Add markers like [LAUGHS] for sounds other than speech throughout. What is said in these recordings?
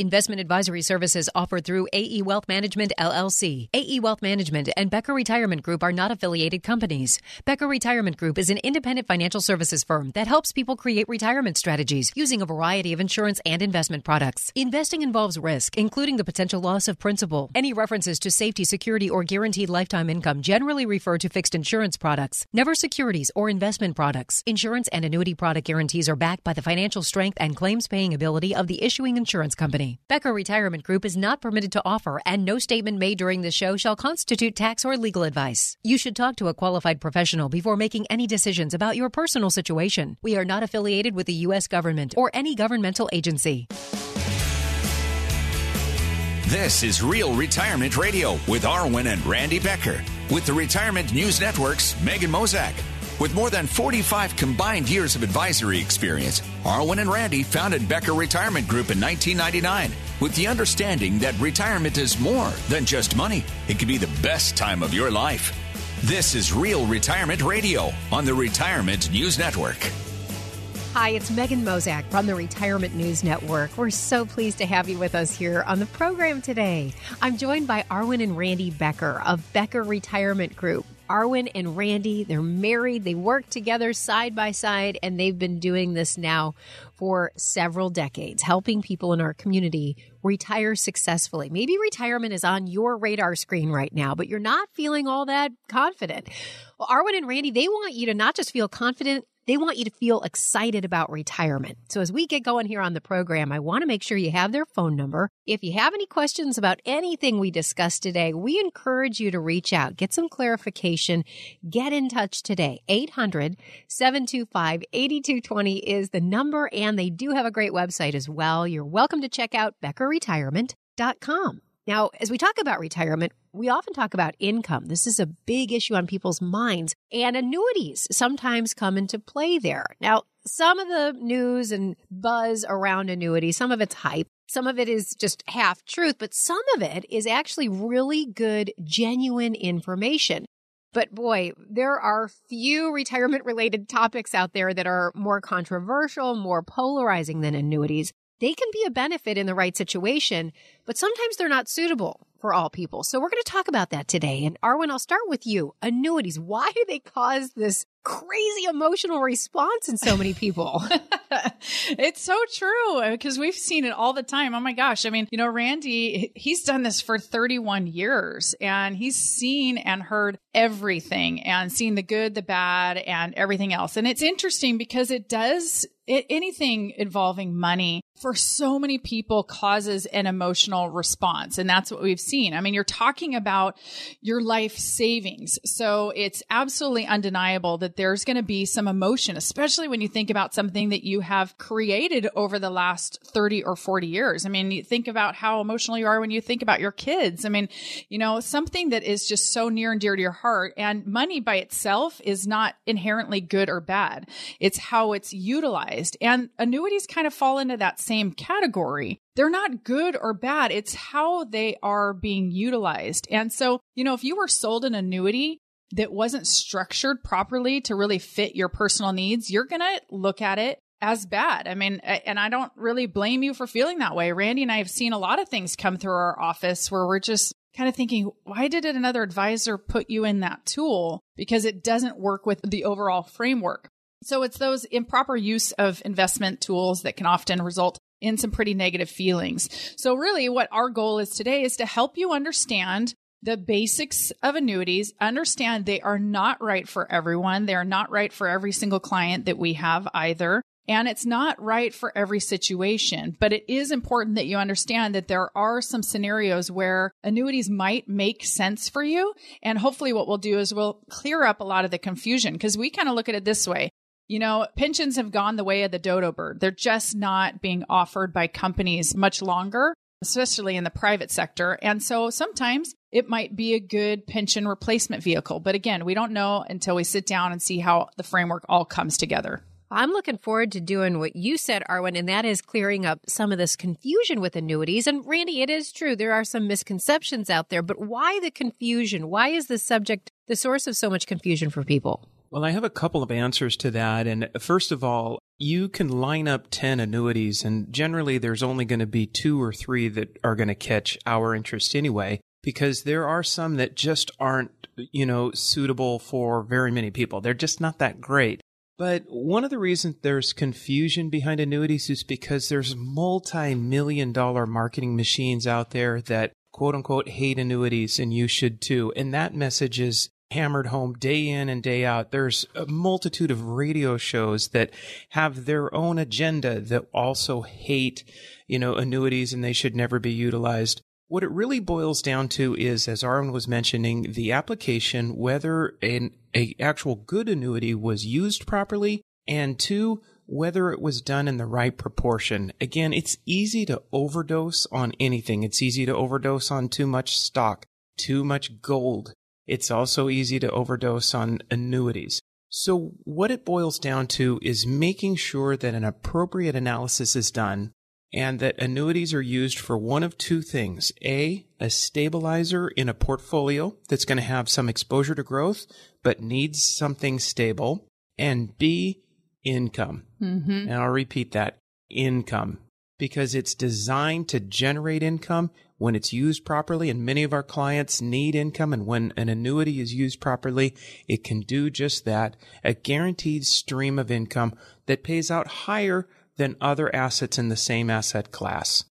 Investment advisory services offered through AE Wealth Management LLC. AE Wealth Management and Becker Retirement Group are not affiliated companies. Becker Retirement Group is an independent financial services firm that helps people create retirement strategies using a variety of insurance and investment products. Investing involves risk, including the potential loss of principal. Any references to safety, security, or guaranteed lifetime income generally refer to fixed insurance products, never securities or investment products. Insurance and annuity product guarantees are backed by the financial strength and claims paying ability of the issuing insurance company. Becker Retirement Group is not permitted to offer, and no statement made during the show shall constitute tax or legal advice. You should talk to a qualified professional before making any decisions about your personal situation. We are not affiliated with the U.S. government or any governmental agency. This is Real Retirement Radio with Arwen and Randy Becker with the Retirement News Network's Megan Mozak. With more than 45 combined years of advisory experience, Arwen and Randy founded Becker Retirement Group in 1999 with the understanding that retirement is more than just money. It can be the best time of your life. This is Real Retirement Radio on the Retirement News Network. Hi, it's Megan Mozak from the Retirement News Network. We're so pleased to have you with us here on the program today. I'm joined by Arwen and Randy Becker of Becker Retirement Group. Arwen and Randy, they're married, they work together side by side, and they've been doing this now for several decades, helping people in our community retire successfully. Maybe retirement is on your radar screen right now, but you're not feeling all that confident. Well, Arwen and Randy, they want you to not just feel confident they want you to feel excited about retirement. So as we get going here on the program, I want to make sure you have their phone number. If you have any questions about anything we discussed today, we encourage you to reach out, get some clarification, get in touch today. 800 725 8220 is the number, and they do have a great website as well. You're welcome to check out beckerretirement.com. Now, as we talk about retirement, we often talk about income. This is a big issue on people's minds, and annuities sometimes come into play there. Now, some of the news and buzz around annuities, some of it's hype, some of it is just half truth, but some of it is actually really good, genuine information. But boy, there are few retirement related topics out there that are more controversial, more polarizing than annuities they can be a benefit in the right situation, but sometimes they're not suitable for all people. So we're going to talk about that today. And Arwen, I'll start with you. Annuities. Why do they cause this crazy emotional response in so many people? [LAUGHS] it's so true because we've seen it all the time. Oh my gosh. I mean, you know, Randy, he's done this for 31 years and he's seen and heard everything and seen the good, the bad, and everything else. And it's interesting because it does anything involving money for so many people causes an emotional response. And that's what we've seen. I mean, you're talking about your life savings. So it's absolutely undeniable that there's going to be some emotion, especially when you think about something that you have created over the last 30 or 40 years. I mean, you think about how emotional you are when you think about your kids. I mean, you know, something that is just so near and dear to your heart and money by itself is not inherently good or bad. It's how it's utilized. And annuities kind of fall into that same category. They're not good or bad. It's how they are being utilized. And so, you know, if you were sold an annuity that wasn't structured properly to really fit your personal needs, you're going to look at it as bad. I mean, and I don't really blame you for feeling that way. Randy and I have seen a lot of things come through our office where we're just kind of thinking, why did another advisor put you in that tool? Because it doesn't work with the overall framework. So it's those improper use of investment tools that can often result in some pretty negative feelings. So really what our goal is today is to help you understand the basics of annuities, understand they are not right for everyone. They are not right for every single client that we have either. And it's not right for every situation, but it is important that you understand that there are some scenarios where annuities might make sense for you. And hopefully what we'll do is we'll clear up a lot of the confusion because we kind of look at it this way. You know, pensions have gone the way of the dodo bird. They're just not being offered by companies much longer, especially in the private sector. And so sometimes it might be a good pension replacement vehicle. But again, we don't know until we sit down and see how the framework all comes together. I'm looking forward to doing what you said, Arwen, and that is clearing up some of this confusion with annuities. And Randy, it is true. There are some misconceptions out there, but why the confusion? Why is this subject the source of so much confusion for people? Well, I have a couple of answers to that. And first of all, you can line up 10 annuities, and generally there's only going to be two or three that are going to catch our interest anyway, because there are some that just aren't, you know, suitable for very many people. They're just not that great. But one of the reasons there's confusion behind annuities is because there's multi million dollar marketing machines out there that quote unquote hate annuities, and you should too. And that message is hammered home day in and day out. There's a multitude of radio shows that have their own agenda that also hate, you know, annuities and they should never be utilized. What it really boils down to is, as Arwen was mentioning, the application, whether an a actual good annuity was used properly, and two, whether it was done in the right proportion. Again, it's easy to overdose on anything. It's easy to overdose on too much stock, too much gold, it's also easy to overdose on annuities. So what it boils down to is making sure that an appropriate analysis is done and that annuities are used for one of two things. A, a stabilizer in a portfolio that's going to have some exposure to growth, but needs something stable. And B, income. Mm-hmm. And I'll repeat that income because it's designed to generate income when it's used properly, and many of our clients need income, and when an annuity is used properly, it can do just that a guaranteed stream of income that pays out higher than other assets in the same asset class.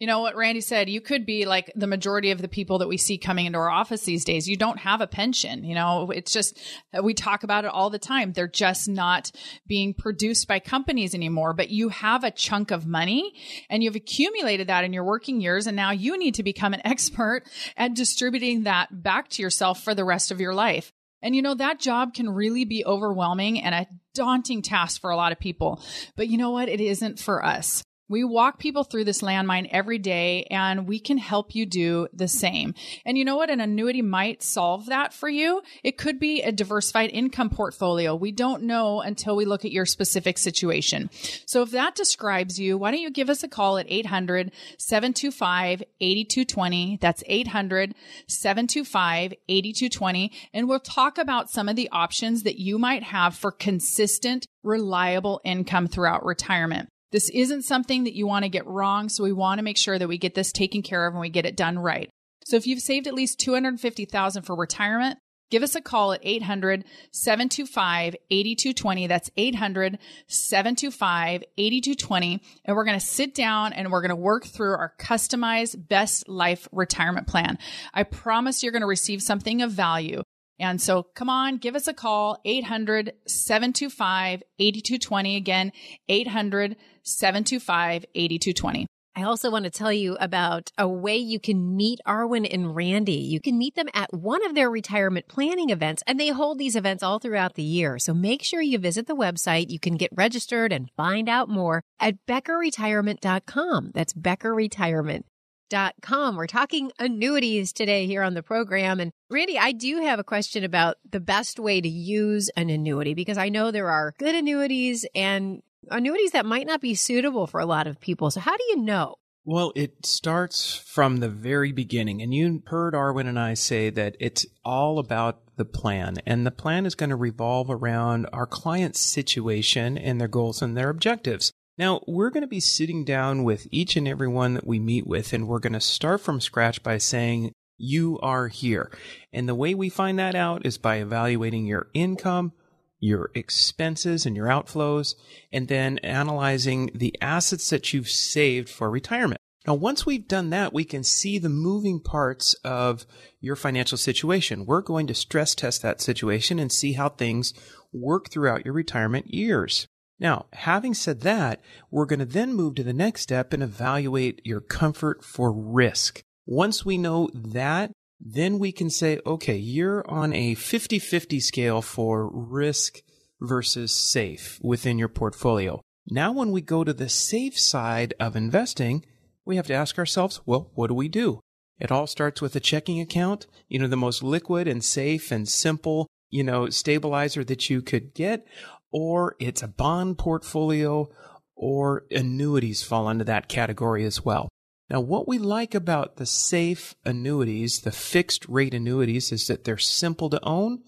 You know what Randy said? You could be like the majority of the people that we see coming into our office these days. You don't have a pension. You know, it's just, uh, we talk about it all the time. They're just not being produced by companies anymore, but you have a chunk of money and you've accumulated that in your working years. And now you need to become an [LAUGHS] expert at distributing that back to yourself for the rest of your life. And you know, that job can really be overwhelming and a daunting task for a lot of people. But you know what? It isn't for us. We walk people through this landmine every day and we can help you do the same. And you know what? An annuity might solve that for you. It could be a diversified income portfolio. We don't know until we look at your specific situation. So if that describes you, why don't you give us a call at 800 725 8220? That's 800 725 8220. And we'll talk about some of the options that you might have for consistent, reliable income throughout retirement. This isn't something that you want to get wrong. So we want to make sure that we get this taken care of and we get it done right. So if you've saved at least 250,000 for retirement, give us a call at 800-725-8220. That's 800-725-8220. And we're going to sit down and we're going to work through our customized best life retirement plan. I promise you're going to receive something of value. And so come on, give us a call, 800 725 8220. Again, 800 725 8220. I also want to tell you about a way you can meet Arwen and Randy. You can meet them at one of their retirement planning events, and they hold these events all throughout the year. So make sure you visit the website. You can get registered and find out more at beckerretirement.com. That's Becker Retirement com. We're talking annuities today here on the program. And Randy, I do have a question about the best way to use an annuity because I know there are good annuities and annuities that might not be suitable for a lot of people. So how do you know? Well, it starts from the very beginning. And you heard Arwen and I say that it's all about the plan. And the plan is going to revolve around our client's situation and their goals and their objectives. Now, we're going to be sitting down with each and every one that we meet with, and we're going to start from scratch by saying, You are here. And the way we find that out is by evaluating your income, your expenses, and your outflows, and then analyzing the assets that you've saved for retirement. Now, once we've done that, we can see the moving parts of your financial situation. We're going to stress test that situation and see how things work throughout your retirement years. Now, having said that, we're going to then move to the next step and evaluate your comfort for risk. Once we know that, then we can say, okay, you're on a 50 50 scale for risk versus safe within your portfolio. Now, when we go to the safe side of investing, we have to ask ourselves, well, what do we do? It all starts with a checking account, you know, the most liquid and safe and simple, you know, stabilizer that you could get or it's a bond portfolio, or annuities fall into that category as well. Now, what we like about the safe annuities, the fixed rate annuities, is that they're simple to own,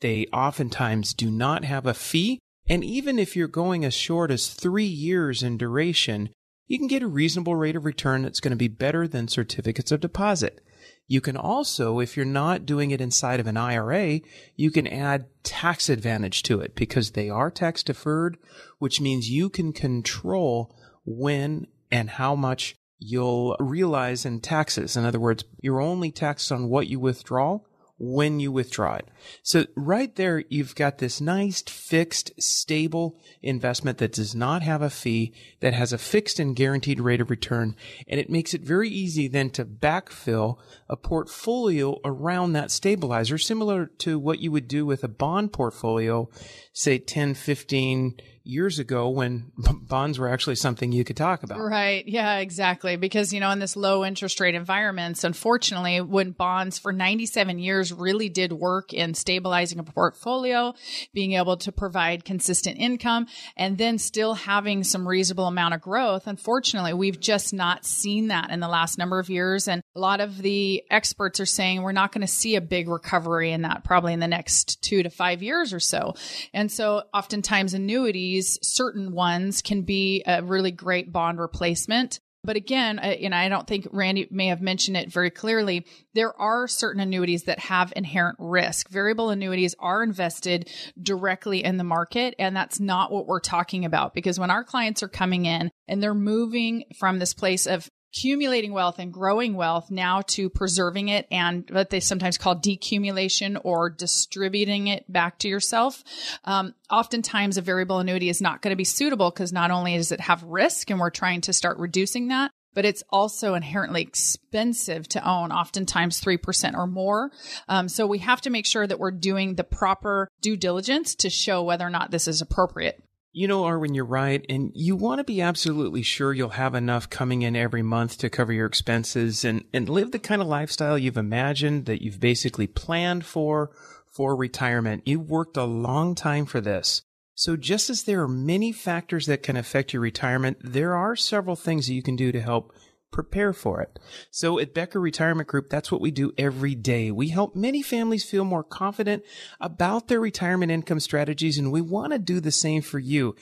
They oftentimes do not have a fee. And even if you're going as short as three years in duration, you can get a reasonable rate of return that's going to be better than certificates of deposit. You can also, if you're not doing it inside of an IRA, you can add tax advantage to it because they are tax deferred, which means you can control when and how much you'll realize in taxes. In other words, you're only taxed on what you withdraw when you withdraw it. So right there, you've got this nice fixed, stable investment that does not have a fee, that has a fixed and guaranteed rate of return. And it makes it very easy then to backfill a portfolio around that stabilizer, similar to what you would do with a bond portfolio, say 10, 15 years ago when bonds were actually something you could talk about. Right. Yeah, exactly. Because, you know, in this low interest rate environments, unfortunately, when bonds for 97 years really did work in stabilizing a portfolio, being able to provide consistent income, and then still having some reasonable amount of growth, unfortunately, we've just not seen that in the last number of years. And a lot of the experts are saying we're not going to see a big recovery in that probably in the next two to five years or so. And so oftentimes annuities certain ones can be a really great bond replacement. But again, and I don't think Randy may have mentioned it very clearly. There are certain annuities that have inherent risk. Variable annuities are invested directly in the market. And that's not what we're talking about because when our clients are coming in and they're moving from this place of accumulating wealth and growing wealth now to preserving it and what they sometimes call decumulation or distributing it back to yourself. Um, oftentimes a variable annuity is not going to be suitable because not only does it have risk and we're trying to start reducing that, but it's also inherently expensive to own, oftentimes 3% or more. Um, so we have to make sure that we're doing the proper due diligence to show whether or not this is appropriate. You know, Arwen, you're right. And you want to be absolutely sure you'll have enough coming in every month to cover your expenses and, and live the kind of lifestyle you've imagined that you've basically planned for for retirement. You've worked a long time for this. So just as there are many factors that can affect your retirement, there are several things that you can do to help prepare for it. So at Becker Retirement Group, that's what we do every day. We help many families feel more confident about their retirement income strategies, and we want to do the same for you.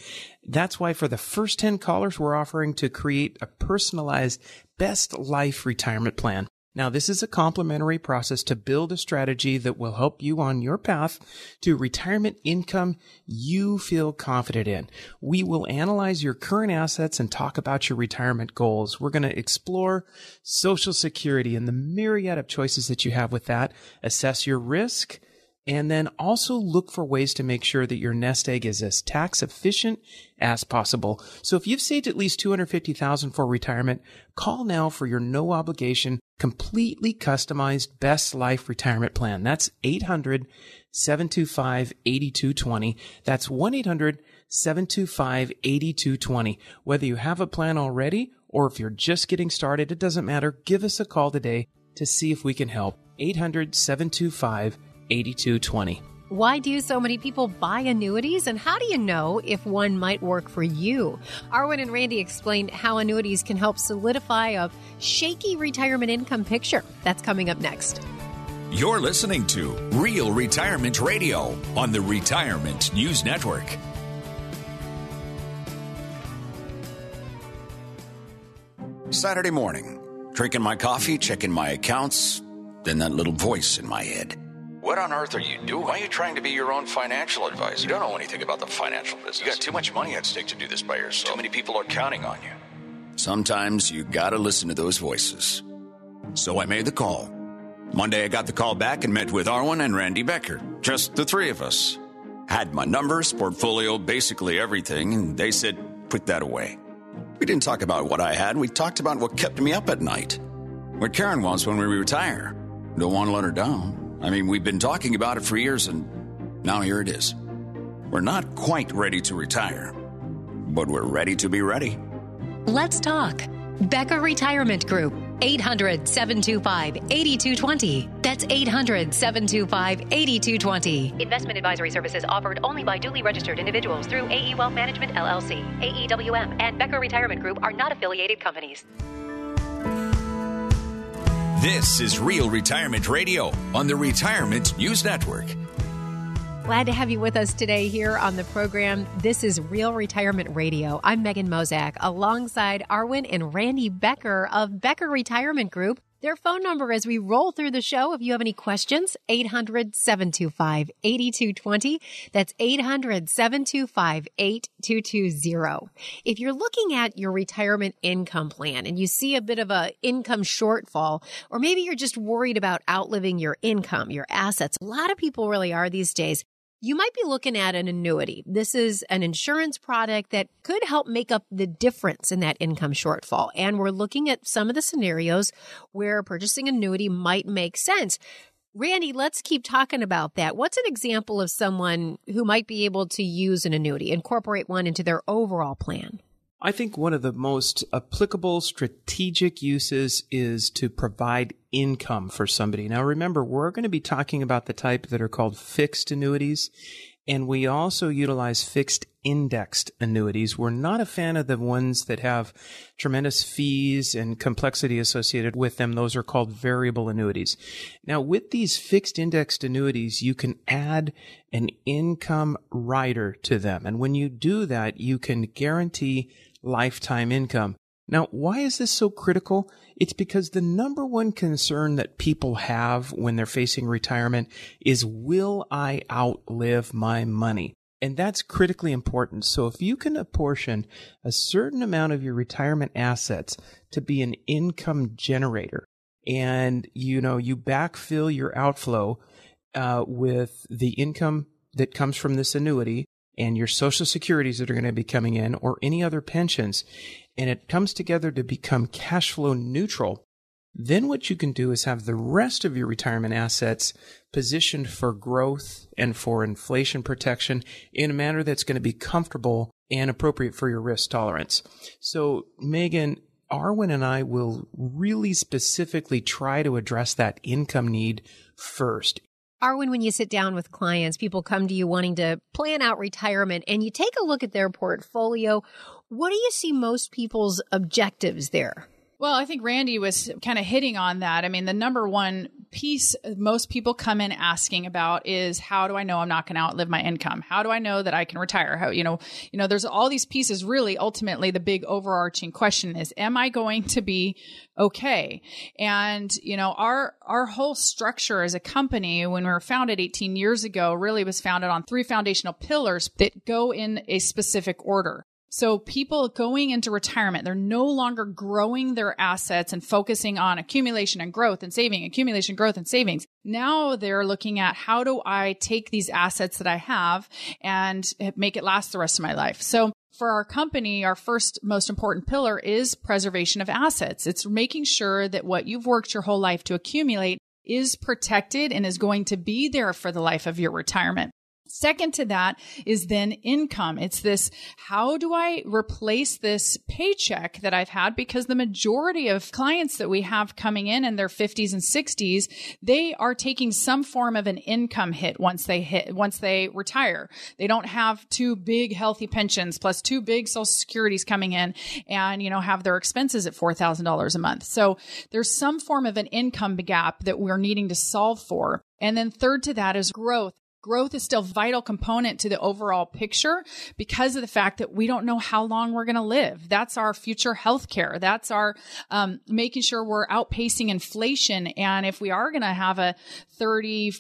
That's why for the first 10 callers, we're offering to create a personalized best life retirement plan. Now, this is a complimentary process to build a strategy that will help you on your path to retirement income you feel confident in. We will analyze your current assets and talk about your retirement goals. We're going to explore social security and the myriad of choices that you have with that, assess your risk, and then also look for ways to make sure that your nest egg is as tax efficient as possible. So if you've saved at least 250,000 for retirement, call now for your no obligation, completely customized best life retirement plan. That's 800 725 8220. That's 1 800 725 8220. Whether you have a plan already or if you're just getting started, it doesn't matter. Give us a call today to see if we can help. 800 725 8220. Why do so many people buy annuities and how do you know if one might work for you? Arwen and Randy explained how annuities can help solidify a shaky retirement income picture. That's coming up next. You're listening to Real Retirement Radio on the Retirement News Network. Saturday morning, drinking my coffee, checking my accounts, then that little voice in my head. What on earth are you doing? Why are you trying to be your own financial advisor? You don't know anything about the financial business. You got too much money at stake to do this by yourself. Too many people are counting on you. Sometimes you gotta listen to those voices. So I made the call. Monday, I got the call back and met with Arwen and Randy Becker. Just the three of us. Had my numbers, portfolio, basically everything, and they said, put that away. We didn't talk about what I had, we talked about what kept me up at night. What Karen wants when we retire. Don't want to let her down. I mean, we've been talking about it for years, and now here it is. We're not quite ready to retire, but we're ready to be ready. Let's talk. Becker Retirement Group, 800 725 8220. That's 800 725 8220. Investment advisory services offered only by duly registered individuals through AE Wealth Management LLC, AEWM, and Becker Retirement Group are not affiliated companies. This is Real Retirement Radio on the Retirement News Network. Glad to have you with us today here on the program. This is Real Retirement Radio. I'm Megan Mozak alongside Arwen and Randy Becker of Becker Retirement Group. Their phone number as we roll through the show, if you have any questions, 800 725 8220. That's 800 725 8220. If you're looking at your retirement income plan and you see a bit of a income shortfall, or maybe you're just worried about outliving your income, your assets, a lot of people really are these days you might be looking at an annuity. This is an insurance product that could help make up the difference in that income shortfall. And we're looking at some of the scenarios where purchasing annuity might make sense. Randy, let's keep talking about that. What's an example of someone who might be able to use an annuity, incorporate one into their overall plan? I think one of the most applicable strategic uses is to provide income for somebody. Now remember, we're going to be talking about the type that are called fixed annuities. And we also utilize fixed indexed annuities. We're not a fan of the ones that have tremendous fees and complexity associated with them. Those are called variable annuities. Now, with these fixed indexed annuities, you can add an income rider to them. And when you do that, you can guarantee lifetime income. Now, why is this so critical? It's because the number one concern that people have when they're facing retirement is, will I outlive my money? And that's critically important. So if you can apportion a certain amount of your retirement assets to be an income generator and, you know, you backfill your outflow, uh, with the income that comes from this annuity and your social securities that are going to be coming in or any other pensions, and it comes together to become cash flow neutral, then what you can do is have the rest of your retirement assets positioned for growth and for inflation protection in a manner that's going to be comfortable and appropriate for your risk tolerance. So, Megan, Arwen and I will really specifically try to address that income need first. Arwen, when you sit down with clients, people come to you wanting to plan out retirement and you take a look at their portfolio. What do you see most people's objectives there? Well, I think Randy was kind of hitting on that. I mean, the number one piece most people come in asking about is how do I know I'm not going to outlive my income? How do I know that I can retire? How, you know, you know, there's all these pieces really ultimately the big overarching question is am I going to be okay? And, you know, our our whole structure as a company when we were founded 18 years ago really was founded on three foundational pillars that go in a specific order. So people going into retirement, they're no longer growing their assets and focusing on accumulation and growth and saving, accumulation, growth and savings. Now they're looking at how do I take these assets that I have and make it last the rest of my life. So for our company, our first most important pillar is preservation of assets. It's making sure that what you've worked your whole life to accumulate is protected and is going to be there for the life of your retirement. Second to that is then income. It's this, how do I replace this paycheck that I've had? Because the majority of clients that we have coming in in their 50s and 60s, they are taking some form of an income hit once they hit, once they retire. They don't have two big healthy pensions plus two big social securities coming in and, you know, have their expenses at $4,000 a month. So there's some form of an income gap that we're needing to solve for. And then third to that is growth growth is still vital component to the overall picture because of the fact that we don't know how long we're going to live. That's our future health care. That's our um, making sure we're outpacing inflation. And if we are going to have a 30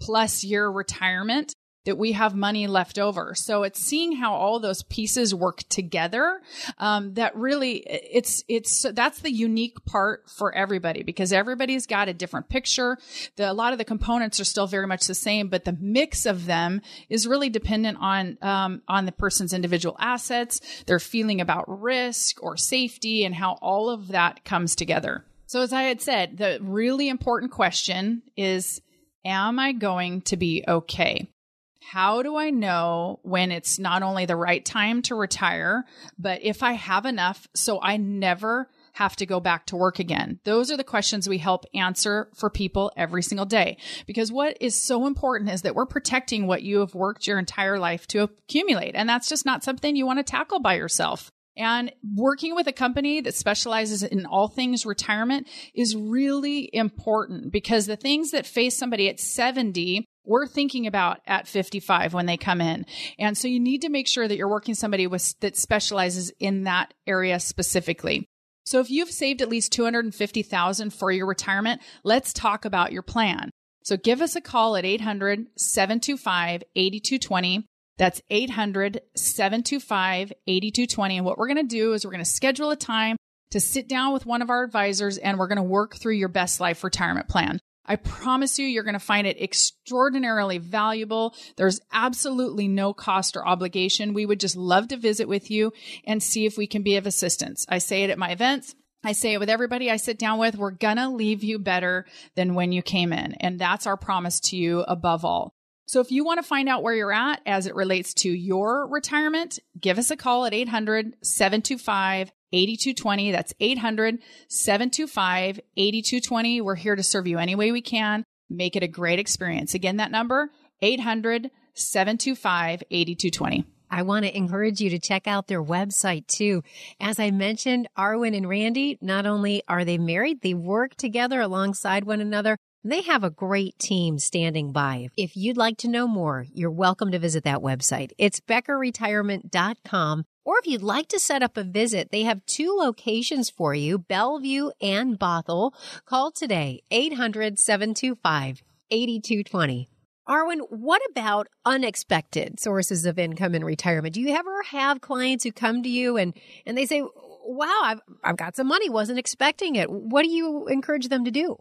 plus year retirement, that we have money left over. So it's seeing how all those pieces work together. Um, that really, it's, it's, that's the unique part for everybody because everybody's got a different picture. The, a lot of the components are still very much the same, but the mix of them is really dependent on, um, on the person's individual assets, their feeling about risk or safety and how all of that comes together. So as I had said, the really important question is, am I going to be okay? How do I know when it's not only the right time to retire, but if I have enough so I never have to go back to work again? Those are the questions we help answer for people every single day. Because what is so important is that we're protecting what you have worked your entire life to accumulate. And that's just not something you want to tackle by yourself. And working with a company that specializes in all things retirement is really important because the things that face somebody at 70 we're thinking about at 55 when they come in. And so you need to make sure that you're working somebody with that specializes in that area specifically. So if you've saved at least 250,000 for your retirement, let's talk about your plan. So give us a call at 800-725-8220. That's 800-725-8220. And what we're going to do is we're going to schedule a time to sit down with one of our advisors and we're going to work through your best life retirement plan. I promise you, you're going to find it extraordinarily valuable. There's absolutely no cost or obligation. We would just love to visit with you and see if we can be of assistance. I say it at my events. I say it with everybody I sit down with. We're going to leave you better than when you came in. And that's our promise to you above all. So if you want to find out where you're at as it relates to your retirement, give us a call at 800 725 8220. That's 800 725 8220. We're here to serve you any way we can. Make it a great experience. Again, that number 800 725 8220. I want to encourage you to check out their website too. As I mentioned, Arwen and Randy, not only are they married, they work together alongside one another. They have a great team standing by. If you'd like to know more, you're welcome to visit that website. It's beckerretirement.com. Or if you'd like to set up a visit, they have two locations for you, Bellevue and Bothell. Call today, 800-725-8220. Arwen, what about unexpected sources of income in retirement? Do you ever have clients who come to you and, and they say, wow, I've, I've got some money, wasn't expecting it. What do you encourage them to do?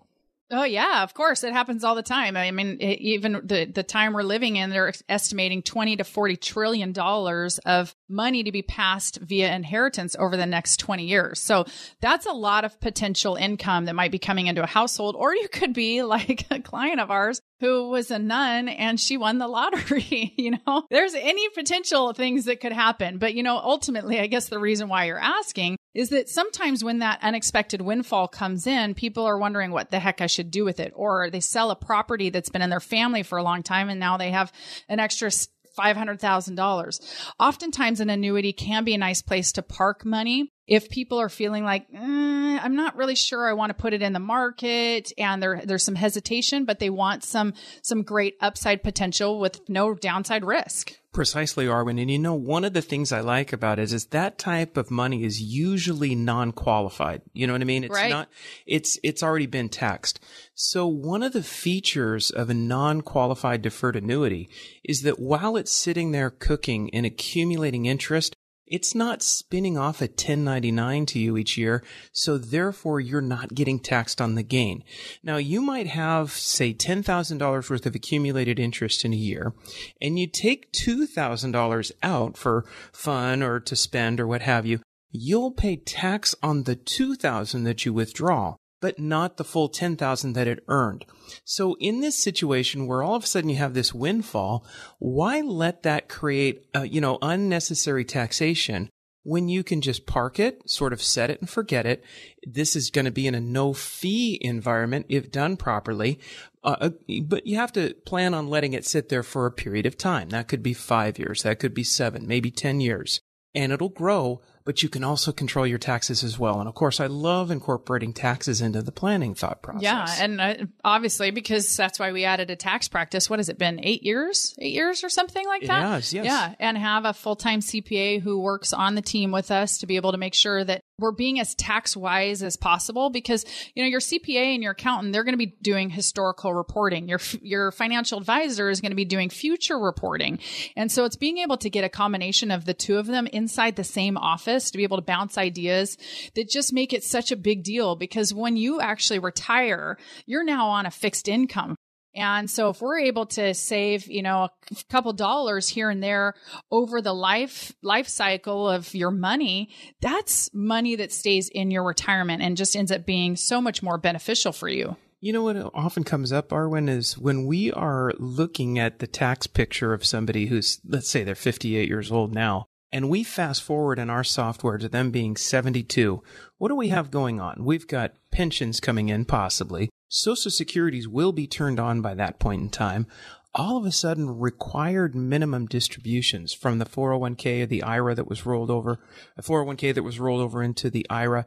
Oh yeah, of course. It happens all the time. I mean, it, even the, the time we're living in, they're estimating 20 to 40 trillion dollars of money to be passed via inheritance over the next 20 years. So that's a lot of potential income that might be coming into a household. Or you could be like [LAUGHS] a client of ours who was a nun and she won the lottery. [LAUGHS] you know, there's any potential things that could happen. But, you know, ultimately, I guess the reason why you're asking is that sometimes when that unexpected windfall comes in, people are wondering what the heck I should do with it. Or they sell a property that's been in their family for a long time and now they have an extra $500,000. Oftentimes, an annuity can be a nice place to park money if people are feeling like eh, I'm not really sure I want to put it in the market and there there's some hesitation, but they want some some great upside potential with no downside risk. Precisely, Arwen. And you know, one of the things I like about it is that type of money is usually non-qualified. You know what I mean? It's right. not, it's, it's already been taxed. So one of the features of a non-qualified deferred annuity is that while it's sitting there cooking and accumulating interest, it's not spinning off a 1099 to you each year, so therefore you're not getting taxed on the gain. Now you might have, say, $10,000 worth of accumulated interest in a year, and you take $2,000 out for fun or to spend or what have you. You'll pay tax on the 2000 that you withdraw but not the full 10,000 that it earned. So in this situation where all of a sudden you have this windfall, why let that create, uh, you know, unnecessary taxation when you can just park it, sort of set it and forget it. This is going to be in a no fee environment if done properly. Uh, uh, but you have to plan on letting it sit there for a period of time. That could be five years. That could be seven, maybe 10 years and it'll grow but you can also control your taxes as well. And of course, I love incorporating taxes into the planning thought process. Yeah. And uh, obviously, because that's why we added a tax practice. What has it been? Eight years? Eight years or something like that? Yes, yes. Yeah. And have a full time CPA who works on the team with us to be able to make sure that we're being as tax wise as possible because, you know, your CPA and your accountant, they're going to be doing historical reporting. Your, your financial advisor is going to be doing future reporting. And so it's being able to get a combination of the two of them inside the same office office to be able to bounce ideas that just make it such a big deal because when you actually retire, you're now on a fixed income. And so if we're able to save, you know, a couple dollars here and there over the life life cycle of your money, that's money that stays in your retirement and just ends up being so much more beneficial for you. You know what often comes up, Arwen, is when we are looking at the tax picture of somebody who's, let's say they're 58 years old now, and we fast forward in our software to them being 72. What do we have going on? We've got pensions coming in, possibly. Social Securities will be turned on by that point in time. All of a sudden, required minimum distributions from the 401k or the IRA that was rolled over, a 401k that was rolled over into the IRA.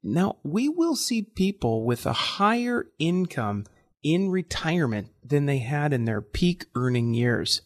Now, we will see people with a higher income in retirement than they had in their peak earning years.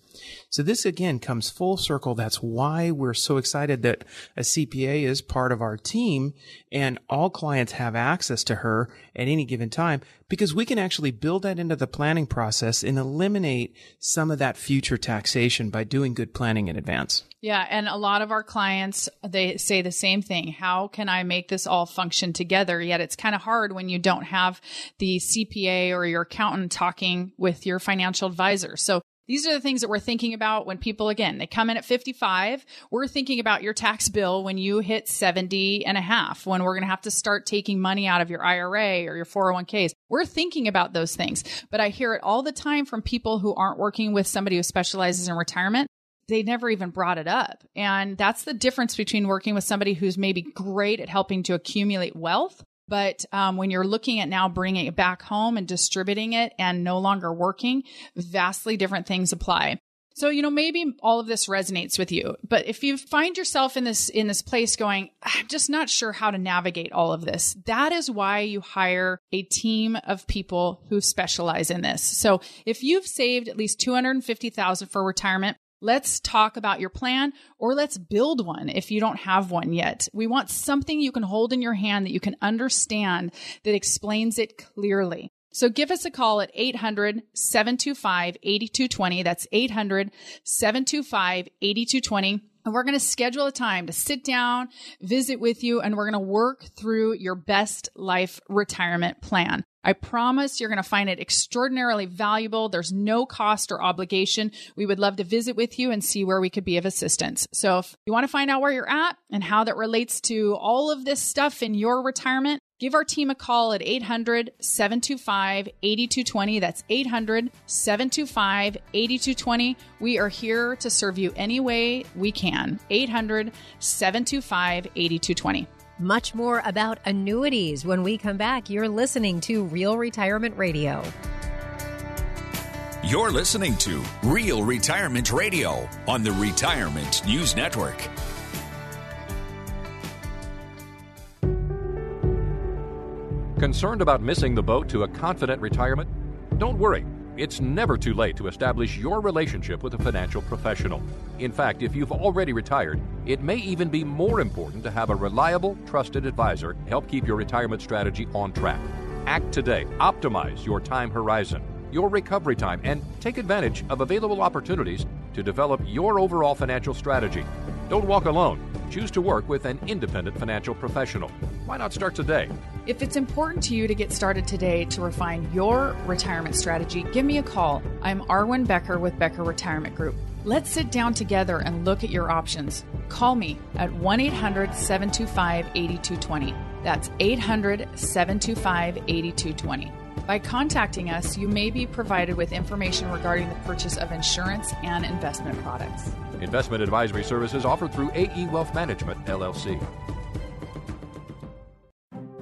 So this again comes full circle. That's why we're so excited that a CPA is part of our team and all clients have access to her at any given time because we can actually build that into the planning process and eliminate some of that future taxation by doing good planning in advance. Yeah, and a lot of our clients they say the same thing. How can I make this all function together? Yet it's kind of hard when you don't have the CPA or your accountant talking with your financial advisor. So these are the things that we're thinking about when people, again, they come in at 55. We're thinking about your tax bill when you hit 70 and a half, when we're going to have to start taking money out of your IRA or your 401ks. We're thinking about those things. But I hear it all the time from people who aren't working with somebody who specializes in retirement they never even brought it up. And that's the difference between working with somebody who's maybe great at helping to accumulate wealth but um, when you're looking at now bringing it back home and distributing it and no longer working, vastly different things apply. So, you know, maybe all of this resonates with you, but if you find yourself in this, in this place going, I'm just not sure how to navigate all of this. That is why you hire a team of people who specialize in this. So if you've saved at least 250,000 for retirement, Let's talk about your plan or let's build one if you don't have one yet. We want something you can hold in your hand that you can understand that explains it clearly. So give us a call at 800 725 8220. That's 800 725 8220. And we're going to schedule a time to sit down, visit with you, and we're going to work through your best life retirement plan. I promise you're going to find it extraordinarily valuable. There's no cost or obligation. We would love to visit with you and see where we could be of assistance. So if you want to find out where you're at and how that relates to all of this stuff in your retirement, give our team a call at 800 725 8220. That's 800 725 8220. We are here to serve you any way we can. 800 725 8220 much more about annuities when we come back. You're listening to Real Retirement Radio. You're listening to Real Retirement Radio on the Retirement News Network. Concerned about missing the boat to a confident retirement? Don't worry. It's never too late to establish your relationship with a financial professional. In fact, if you've already retired, it may even be more important to have a reliable, trusted advisor help keep your retirement strategy on track. Act today. Optimize your time horizon, your recovery time, and take advantage of available opportunities to develop your overall financial strategy. Don't walk alone. Choose to work with an independent financial professional. Why not start today? If it's important to you to get started today to refine your retirement strategy, give me a call. I'm Arwen Becker with Becker Retirement Group. Let's sit down together and look at your options. Call me at 1 800 725 8220. That's 800 725 8220. By contacting us, you may be provided with information regarding the purchase of insurance and investment products. Investment advisory services offered through AE Wealth Management, LLC.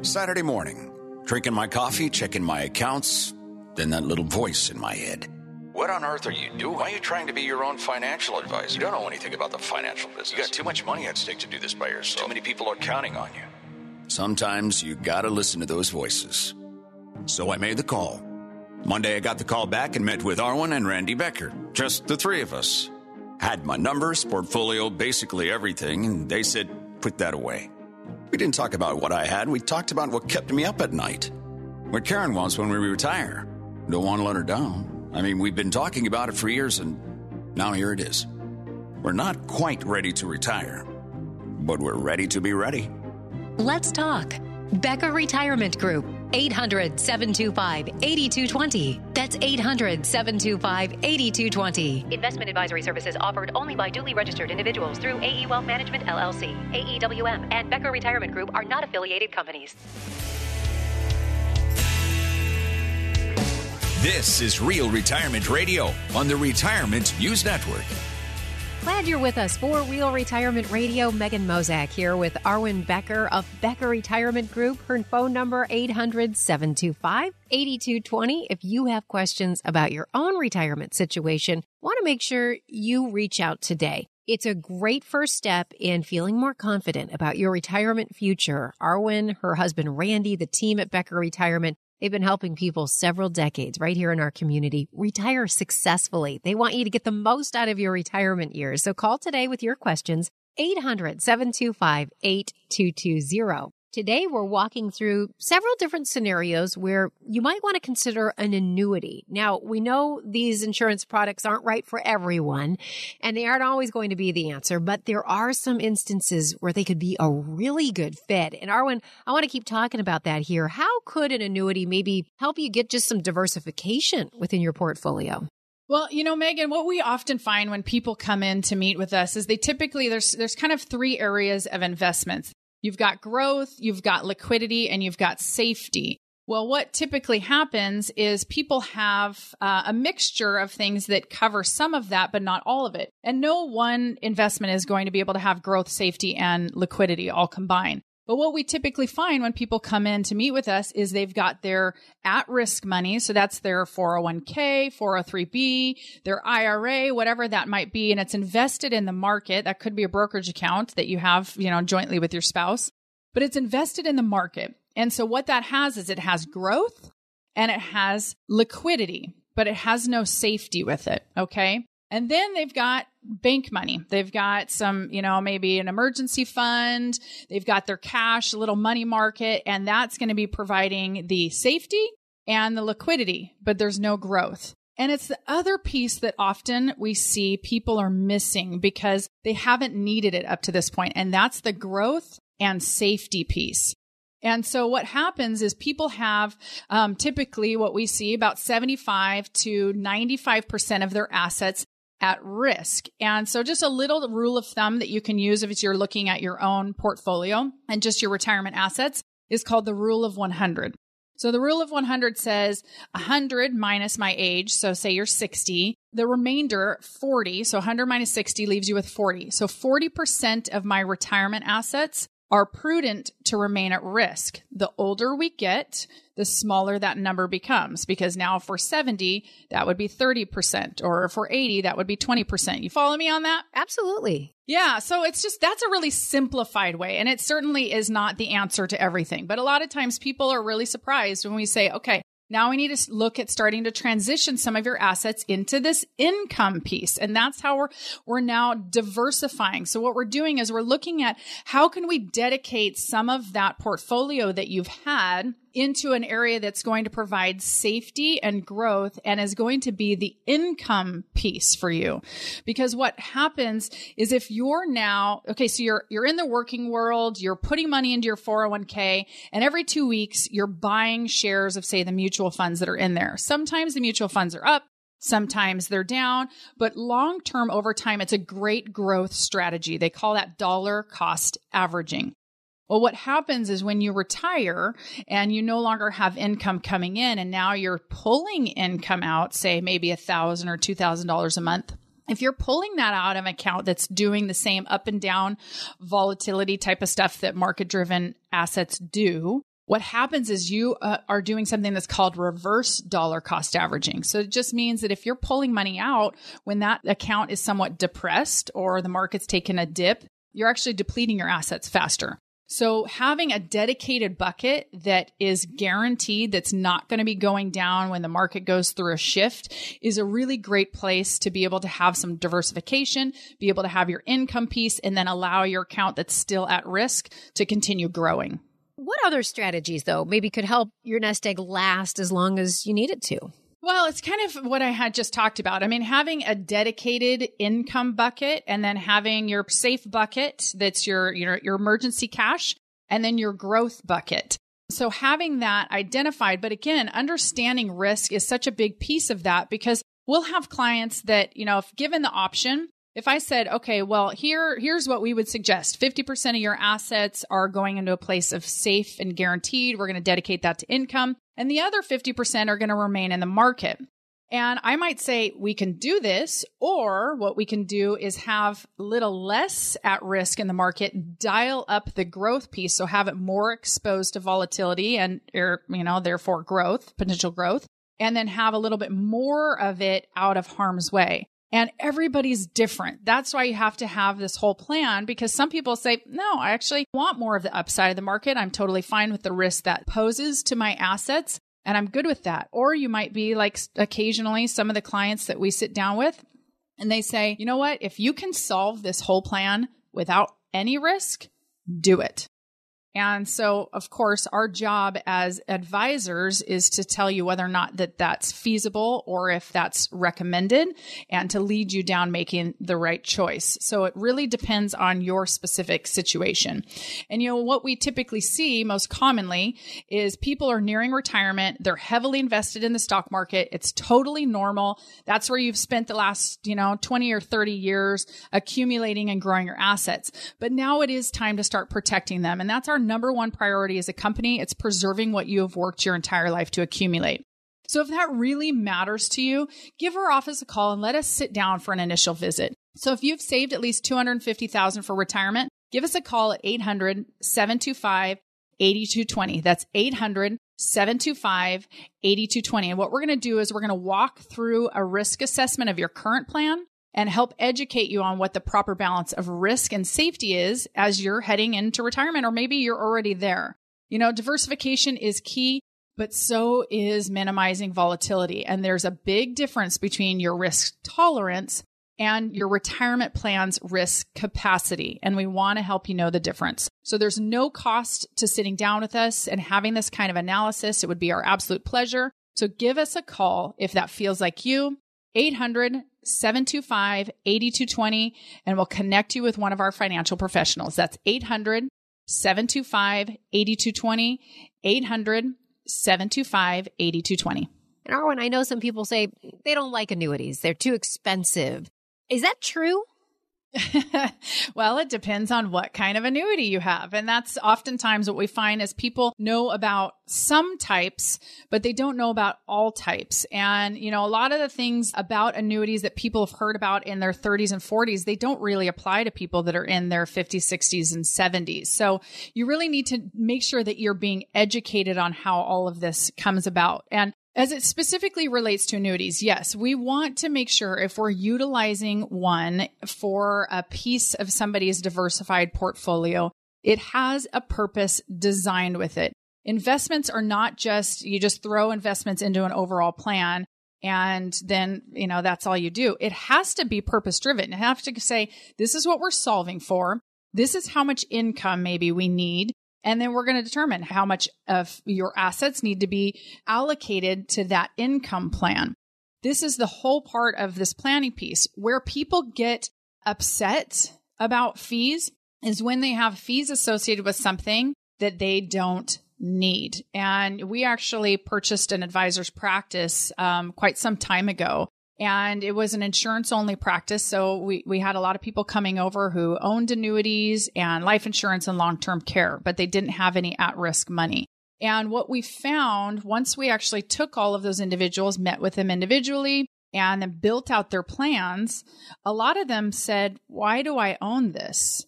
Saturday morning, drinking my coffee, checking my accounts, then that little voice in my head. What on earth are you doing? Why are you trying to be your own financial advisor? You don't know anything about the financial business. You got too much money at stake to do this by yourself. Too many people are counting on you. Sometimes you gotta listen to those voices. So I made the call. Monday, I got the call back and met with Arwen and Randy Becker. Just the three of us. Had my numbers, portfolio, basically everything, and they said, put that away. We didn't talk about what I had, we talked about what kept me up at night. What Karen wants when we retire. Don't want to let her down. I mean, we've been talking about it for years, and now here it is. We're not quite ready to retire, but we're ready to be ready. Let's talk. Becker Retirement Group. 800 725 8220. That's 800 725 8220. Investment advisory services offered only by duly registered individuals through AE Wealth Management LLC, AEWM, and Becker Retirement Group are not affiliated companies. This is Real Retirement Radio on the Retirement News Network. Glad you're with us for Real Retirement Radio. Megan Mozak here with Arwen Becker of Becker Retirement Group. Her phone number 800-725-8220. If you have questions about your own retirement situation, want to make sure you reach out today. It's a great first step in feeling more confident about your retirement future. Arwen, her husband Randy, the team at Becker Retirement They've been helping people several decades right here in our community retire successfully. They want you to get the most out of your retirement years. So call today with your questions, 800 725 8220. Today, we're walking through several different scenarios where you might want to consider an annuity. Now, we know these insurance products aren't right for everyone and they aren't always going to be the answer, but there are some instances where they could be a really good fit. And Arwen, I want to keep talking about that here. How could an annuity maybe help you get just some diversification within your portfolio? Well, you know, Megan, what we often find when people come in to meet with us is they typically there's there's kind of three areas of investments. You've got growth, you've got liquidity, and you've got safety. Well, what typically happens is people have uh, a mixture of things that cover some of that, but not all of it. And no one investment is going to be able to have growth, safety, and liquidity all combined. But what we typically find when people come in to meet with us is they've got their at risk money. So that's their 401k, 403b, their IRA, whatever that might be. And it's invested in the market. That could be a brokerage account that you have, you know, jointly with your spouse, but it's invested in the market. And so what that has is it has growth and it has liquidity, but it has no safety with it. Okay. And then they've got bank money. They've got some, you know, maybe an emergency fund. They've got their cash, a little money market, and that's going to be providing the safety and the liquidity, but there's no growth. And it's the other piece that often we see people are missing because they haven't needed it up to this point, and that's the growth and safety piece. And so what happens is people have um, typically what we see about 75 to 95% of their assets at risk. And so just a little rule of thumb that you can use if you're looking at your own portfolio and just your retirement assets is called the rule of 100. So the rule of 100 says 100 minus my age. So say you're 60, the remainder 40. So 100 minus 60 leaves you with 40. So 40% of my retirement assets are prudent to remain at risk. The older we get, the smaller that number becomes because now if we're 70, that would be 30%, or if we're 80, that would be 20%. You follow me on that? Absolutely. Yeah. So it's just, that's a really simplified way. And it certainly is not the answer to everything. But a lot of times people are really surprised when we say, okay, now we need to look at starting to transition some of your assets into this income piece. And that's how we're, we're now diversifying. So what we're doing is we're looking at how can we dedicate some of that portfolio that you've had into an area that's going to provide safety and growth and is going to be the income piece for you. Because what happens is if you're now, okay, so you're, you're in the working world, you're putting money into your 401k and every two weeks you're buying shares of say the mutual funds that are in there. Sometimes the mutual funds are up. Sometimes they're down, but long term over time, it's a great growth strategy. They call that dollar cost averaging. Well, what happens is when you retire and you no longer have income coming in and now you're pulling income out, say maybe a thousand or two thousand dollars a month. If you're pulling that out of an account that's doing the same up and down volatility type of stuff that market driven assets do, what happens is you uh, are doing something that's called reverse dollar cost averaging. So it just means that if you're pulling money out when that account is somewhat depressed or the market's taken a dip, you're actually depleting your assets faster. So having a dedicated bucket that is guaranteed that's not going to be going down when the market goes through a shift is a really great place to be able to have some diversification, be able to have your income piece and then allow your account that's still at risk to continue growing. What other strategies though maybe could help your nest egg last as long as you need it to? Well, it's kind of what I had just talked about. I mean, having a dedicated income bucket and then having your safe bucket that's your, your, your emergency cash and then your growth bucket. So having that identified, but again, understanding risk is such a big piece of that because we'll have clients that, you know, if given the option, if I said, okay, well, here, here's what we would suggest. 50% of your assets are going into a place of safe and guaranteed. We're going to dedicate that to income and the other 50% are going to remain in the market. And I might say we can do this, or what we can do is have a little less at risk in the market, dial up the growth piece. So have it more exposed to volatility and, er, you know, therefore growth, potential growth, and then have a little bit more of it out of harm's way. And everybody's different. That's why you have to have this whole plan because some people say, no, I actually want more of the upside of the market. I'm totally fine with the risk that poses to my assets. And I'm good with that. Or you might be like occasionally some of the clients that we sit down with and they say, you know what? If you can solve this whole plan without any risk, do it. And so, of course, our job as advisors is to tell you whether or not that that's feasible or if that's recommended and to lead you down making the right choice. So it really depends on your specific situation. And you know, what we typically see most commonly is people are nearing retirement. They're heavily invested in the stock market. It's totally normal. That's where you've spent the last, you know, 20 or 30 years accumulating and growing your assets. But now it is time to start protecting them. And that's our number one priority as a company. It's preserving what you have worked your entire life to accumulate. So if that really matters to you, give our office a call and let us sit down for an initial visit. So if you've saved at least 250,000 for retirement, give us a call at 800-725-8220. That's 800 725 8220. And what we're going to do is we're going to walk through a risk assessment of your current plan and help educate you on what the proper balance of risk and safety is as you're heading into retirement, or maybe you're already there. You know, diversification is key, but so is minimizing volatility. And there's a big difference between your risk tolerance and your retirement plan's risk capacity. And we want to help you know the difference. So there's no cost to sitting down with us and having this kind of analysis. It would be our absolute pleasure. So give us a call if that feels like you. 800 725 8220, and we'll connect you with one of our financial professionals. That's 800 725 8220, 800 725 8220. And Arwen, I know some people say they don't like annuities, they're too expensive. Is that true? [LAUGHS] well, it depends on what kind of annuity you have. And that's oftentimes what we find is people know about some types, but they don't know about all types. And, you know, a lot of the things about annuities that people have heard about in their 30s and 40s, they don't really apply to people that are in their 50s, 60s, and 70s. So you really need to make sure that you're being educated on how all of this comes about. And as it specifically relates to annuities, yes, we want to make sure if we're utilizing one for a piece of somebody's diversified portfolio, it has a purpose designed with it. Investments are not just, you just throw investments into an overall plan and then, you know, that's all you do. It has to be purpose driven. You have to say, this is what we're solving for. This is how much income maybe we need. And then we're going to determine how much of your assets need to be allocated to that income plan. This is the whole part of this planning piece where people get upset about fees is when they have fees associated with something that they don't need. And we actually purchased an advisor's practice um, quite some time ago and it was an insurance only practice. So we, we had a lot of people coming over who owned annuities and life insurance and long term care, but they didn't have any at risk money. And what we found once we actually took all of those individuals, met with them individually, and then built out their plans, a lot of them said, Why do I own this?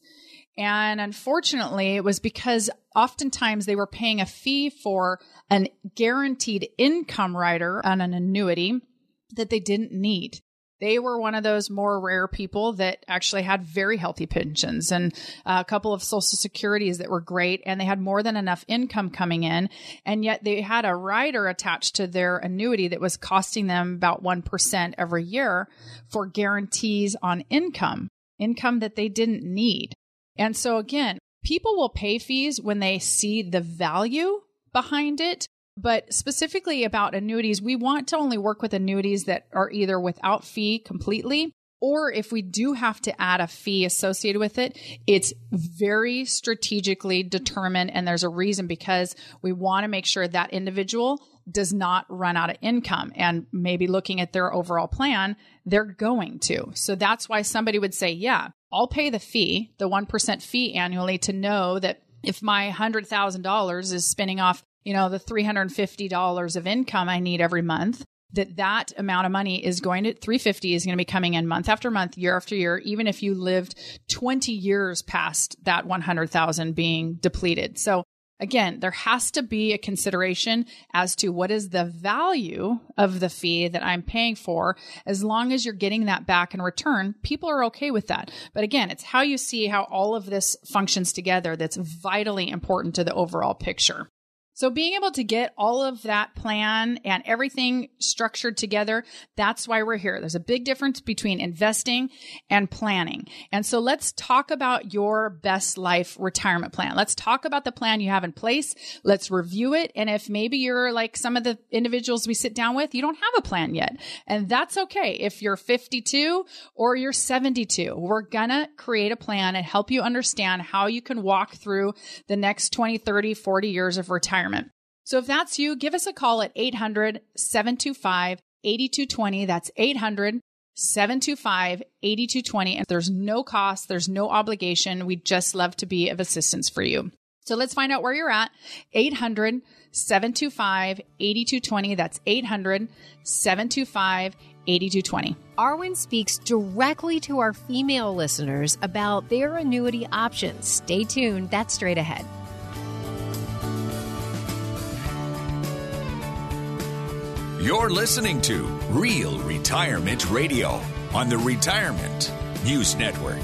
And unfortunately, it was because oftentimes they were paying a fee for an guaranteed income rider on an annuity that they didn't need. They were one of those more rare people that actually had very healthy pensions and a couple of social securities that were great and they had more than enough income coming in. And yet they had a rider attached to their annuity that was costing them about 1% every year for guarantees on income, income that they didn't need. And so again, people will pay fees when they see the value behind it but specifically about annuities, we want to only work with annuities that are either without fee completely or if we do have to add a fee associated with it, it's very strategically determined. And there's a reason because we want to make sure that individual does not run out of income and maybe looking at their overall plan, they're going to. So that's why somebody would say, yeah, I'll pay the fee, the 1% fee annually to know that if my $100,000 is spinning off you know, the $350 of income I need every month, that that amount of money is going to 350 is going to be coming in month after month, year after year, even if you lived 20 years past that 100,000 being depleted. So again, there has to be a consideration as to what is the value of the fee that I'm paying for. As long as you're getting that back in return, people are okay with that. But again, it's how you see how all of this functions together that's vitally important to the overall picture. So being able to get all of that plan and everything structured together, that's why we're here. There's a big difference between investing and planning. And so let's talk about your best life retirement plan. Let's talk about the plan you have in place. Let's review it. And if maybe you're like some of the individuals we sit down with, you don't have a plan yet. And that's okay. If you're 52 or you're 72, we're gonna create a plan and help you understand how you can walk through the next 20, 30, 40 years of retirement so if that's you, give us a call at 800 725 8220. That's 800 725 8220. And there's no cost, there's no obligation. We'd just love to be of assistance for you. So let's find out where you're at. 800 725 8220. That's 800 725 8220. Arwen speaks directly to our female listeners about their annuity options. Stay tuned, that's straight ahead. You're listening to Real Retirement Radio on the Retirement News Network.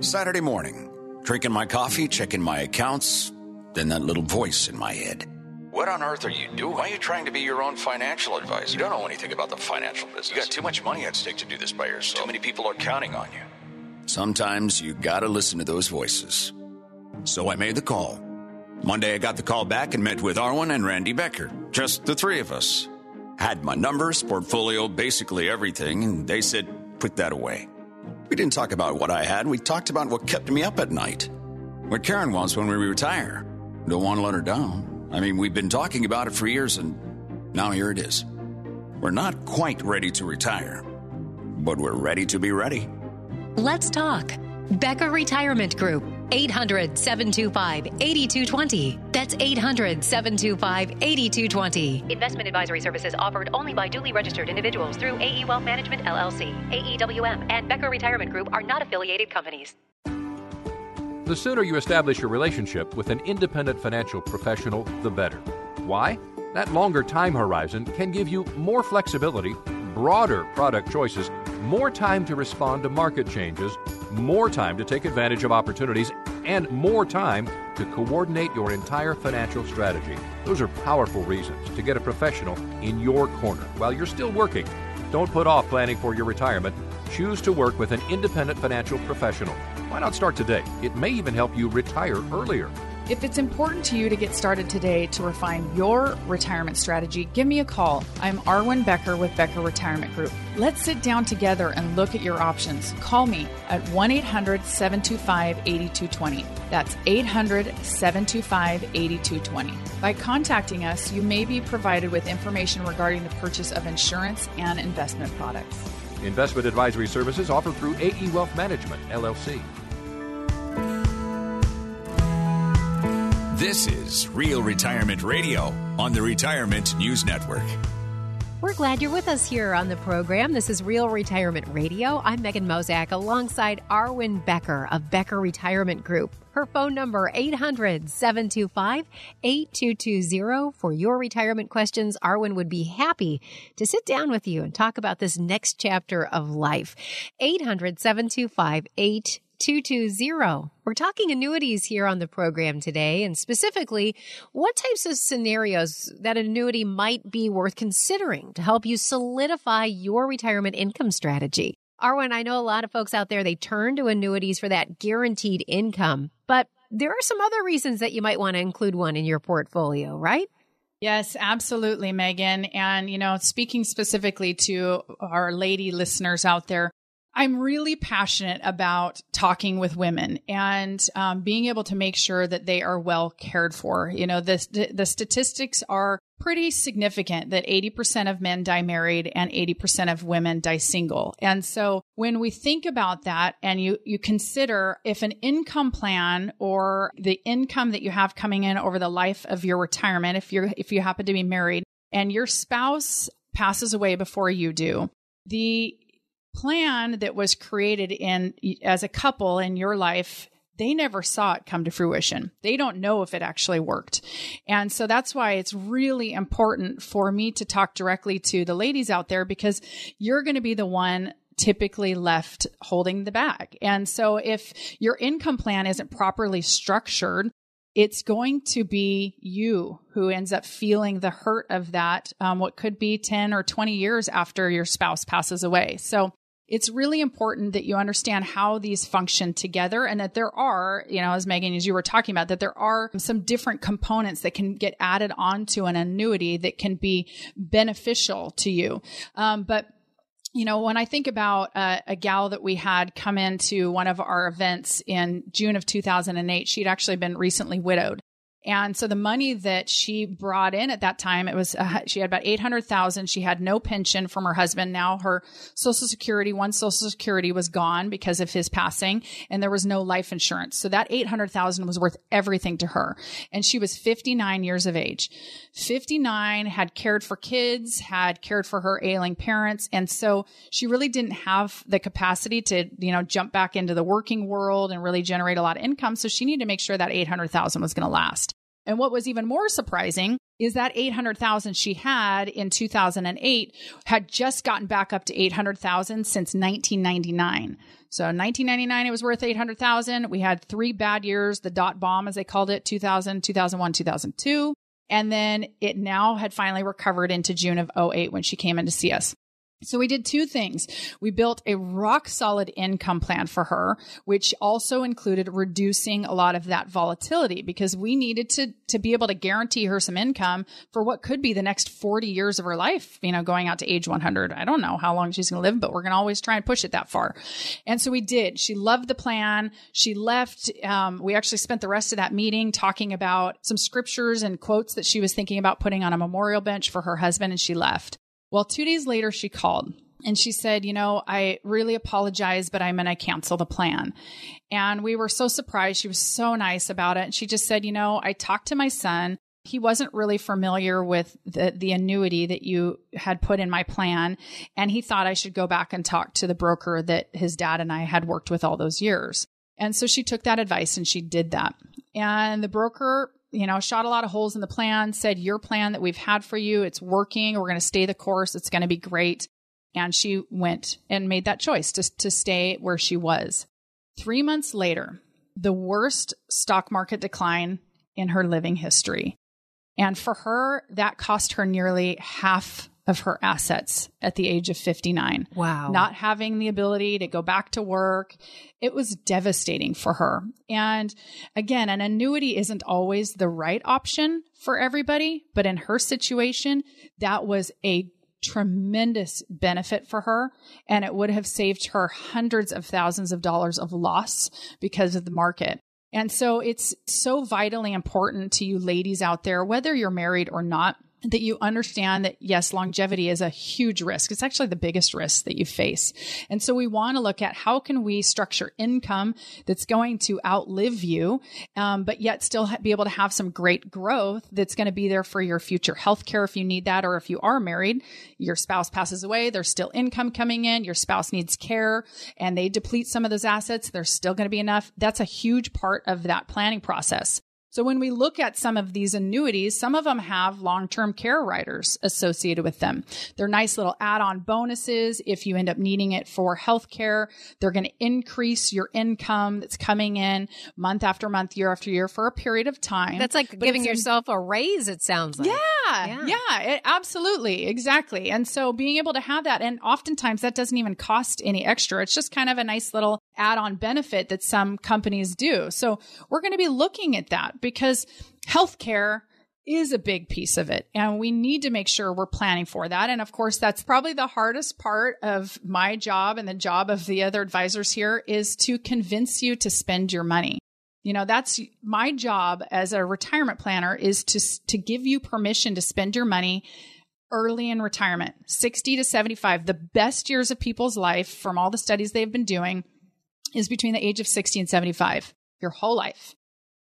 Saturday morning, drinking my coffee, checking my accounts, then that little voice in my head. What on earth are you doing? Why are you trying to be your own financial advisor? You don't know anything about the financial business. You got too much money at stake to do this by yourself. Too many people are counting on you. Sometimes you gotta listen to those voices. So I made the call Monday, I got the call back and met with Arwen and Randy Becker. Just the three of us. Had my numbers, portfolio, basically everything, and they said, put that away. We didn't talk about what I had, we talked about what kept me up at night. What Karen wants when we retire. Don't want to let her down. I mean, we've been talking about it for years, and now here it is. We're not quite ready to retire, but we're ready to be ready. Let's talk. Becker Retirement Group. 800 725 8220. That's 800 725 8220. Investment advisory services offered only by duly registered individuals through AE Wealth Management LLC, AEWM, and Becker Retirement Group are not affiliated companies. The sooner you establish your relationship with an independent financial professional, the better. Why? That longer time horizon can give you more flexibility, broader product choices, more time to respond to market changes, more time to take advantage of opportunities, and more time to coordinate your entire financial strategy. Those are powerful reasons to get a professional in your corner while you're still working. Don't put off planning for your retirement. Choose to work with an independent financial professional. Why not start today? It may even help you retire earlier. If it's important to you to get started today to refine your retirement strategy, give me a call. I'm Arwen Becker with Becker Retirement Group. Let's sit down together and look at your options. Call me at 1 800 725 8220. That's 800 725 8220. By contacting us, you may be provided with information regarding the purchase of insurance and investment products. Investment advisory services offered through AE Wealth Management, LLC. This is Real Retirement Radio on the Retirement News Network. We're glad you're with us here on the program. This is Real Retirement Radio. I'm Megan Mozak alongside Arwen Becker of Becker Retirement Group. Her phone number 800-725-8220 for your retirement questions. Arwen would be happy to sit down with you and talk about this next chapter of life. 800-725-8220 220. We're talking annuities here on the program today, and specifically, what types of scenarios that annuity might be worth considering to help you solidify your retirement income strategy. Arwen, I know a lot of folks out there, they turn to annuities for that guaranteed income, but there are some other reasons that you might want to include one in your portfolio, right? Yes, absolutely, Megan. And, you know, speaking specifically to our lady listeners out there, I'm really passionate about talking with women and um, being able to make sure that they are well cared for. You know, the, the statistics are pretty significant that 80% of men die married and 80% of women die single. And so when we think about that and you, you consider if an income plan or the income that you have coming in over the life of your retirement, if you're, if you happen to be married and your spouse passes away before you do, the plan that was created in as a couple in your life they never saw it come to fruition. They don't know if it actually worked. And so that's why it's really important for me to talk directly to the ladies out there because you're going to be the one typically left holding the bag. And so if your income plan isn't properly structured, it's going to be you who ends up feeling the hurt of that, um, what could be 10 or 20 years after your spouse passes away. So it's really important that you understand how these function together and that there are, you know, as Megan, as you were talking about, that there are some different components that can get added onto an annuity that can be beneficial to you. Um, but you know, when I think about uh, a gal that we had come into one of our events in June of 2008, she'd actually been recently widowed. And so the money that she brought in at that time, it was, uh, she had about 800,000. She had no pension from her husband. Now her social security, one social security was gone because of his passing and there was no life insurance. So that 800,000 was worth everything to her. And she was 59 years of age. 59 had cared for kids, had cared for her ailing parents. And so she really didn't have the capacity to, you know, jump back into the working world and really generate a lot of income. So she needed to make sure that 800,000 was going to last. And what was even more surprising is that 800,000 she had in 2008 had just gotten back up to 800,000 since 1999. So 1999 it was worth 800,000. We had 3 bad years, the dot bomb as they called it, 2000, 2001, 2002. And then it now had finally recovered into June of 08 when she came in to see us. So we did two things. We built a rock solid income plan for her, which also included reducing a lot of that volatility because we needed to, to be able to guarantee her some income for what could be the next 40 years of her life, you know, going out to age 100. I don't know how long she's going to live, but we're going to always try and push it that far. And so we did. She loved the plan. She left. Um, we actually spent the rest of that meeting talking about some scriptures and quotes that she was thinking about putting on a memorial bench for her husband and she left. Well, two days later, she called and she said, You know, I really apologize, but I'm going to cancel the plan. And we were so surprised. She was so nice about it. And she just said, You know, I talked to my son. He wasn't really familiar with the, the annuity that you had put in my plan. And he thought I should go back and talk to the broker that his dad and I had worked with all those years. And so she took that advice and she did that. And the broker you know, shot a lot of holes in the plan, said, Your plan that we've had for you, it's working. We're going to stay the course. It's going to be great. And she went and made that choice to, to stay where she was. Three months later, the worst stock market decline in her living history. And for her, that cost her nearly half of her assets at the age of 59. Wow. Not having the ability to go back to work. It was devastating for her. And again, an annuity isn't always the right option for everybody, but in her situation, that was a tremendous benefit for her and it would have saved her hundreds of thousands of dollars of loss because of the market. And so it's so vitally important to you ladies out there, whether you're married or not, that you understand that yes, longevity is a huge risk. It's actually the biggest risk that you face. And so we want to look at how can we structure income that's going to outlive you, um, but yet still ha- be able to have some great growth that's going to be there for your future health care if you need that, or if you are married, your spouse passes away, there's still income coming in, your spouse needs care, and they deplete some of those assets, there's still going to be enough. That's a huge part of that planning process. So when we look at some of these annuities, some of them have long-term care riders associated with them. They're nice little add-on bonuses. If you end up needing it for healthcare, they're going to increase your income that's coming in month after month, year after year for a period of time. That's like But giving in- yourself a raise, it sounds like. yeah, Yeah. yeah, it, absolutely, exactly. And so being able to have that, and oftentimes that doesn't even cost any extra. It's just kind of a nice little add-on benefit that some companies do. So we're going to be looking at that because healthcare is a big piece of it. And we need to make sure we're planning for that. And of course, that's probably the hardest part of my job and the job of the other advisors here is to convince you to spend your money. You know, that's my job as a retirement planner is to, to give you permission to spend your money early in retirement, 60 to 75. The best years of people's life from all the studies they've been doing is between the age of 60 and 75, your whole life.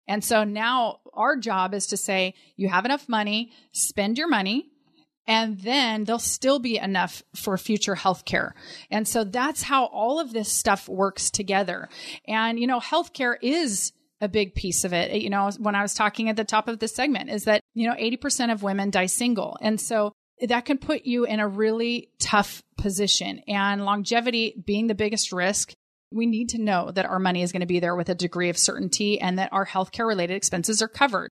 And so now our job is to say, you have enough money, spend your money, and then there'll still be enough for future healthcare. And so that's how all of this stuff works together. And, you know, healthcare is a big piece of it. You know, when I was talking at the top of this segment is that, you know, 80% of women die single. And so that can put you in a really tough position. And longevity being the biggest risk, we need to know that our money is going to be there with a degree of certainty and that our healthcare related expenses are covered.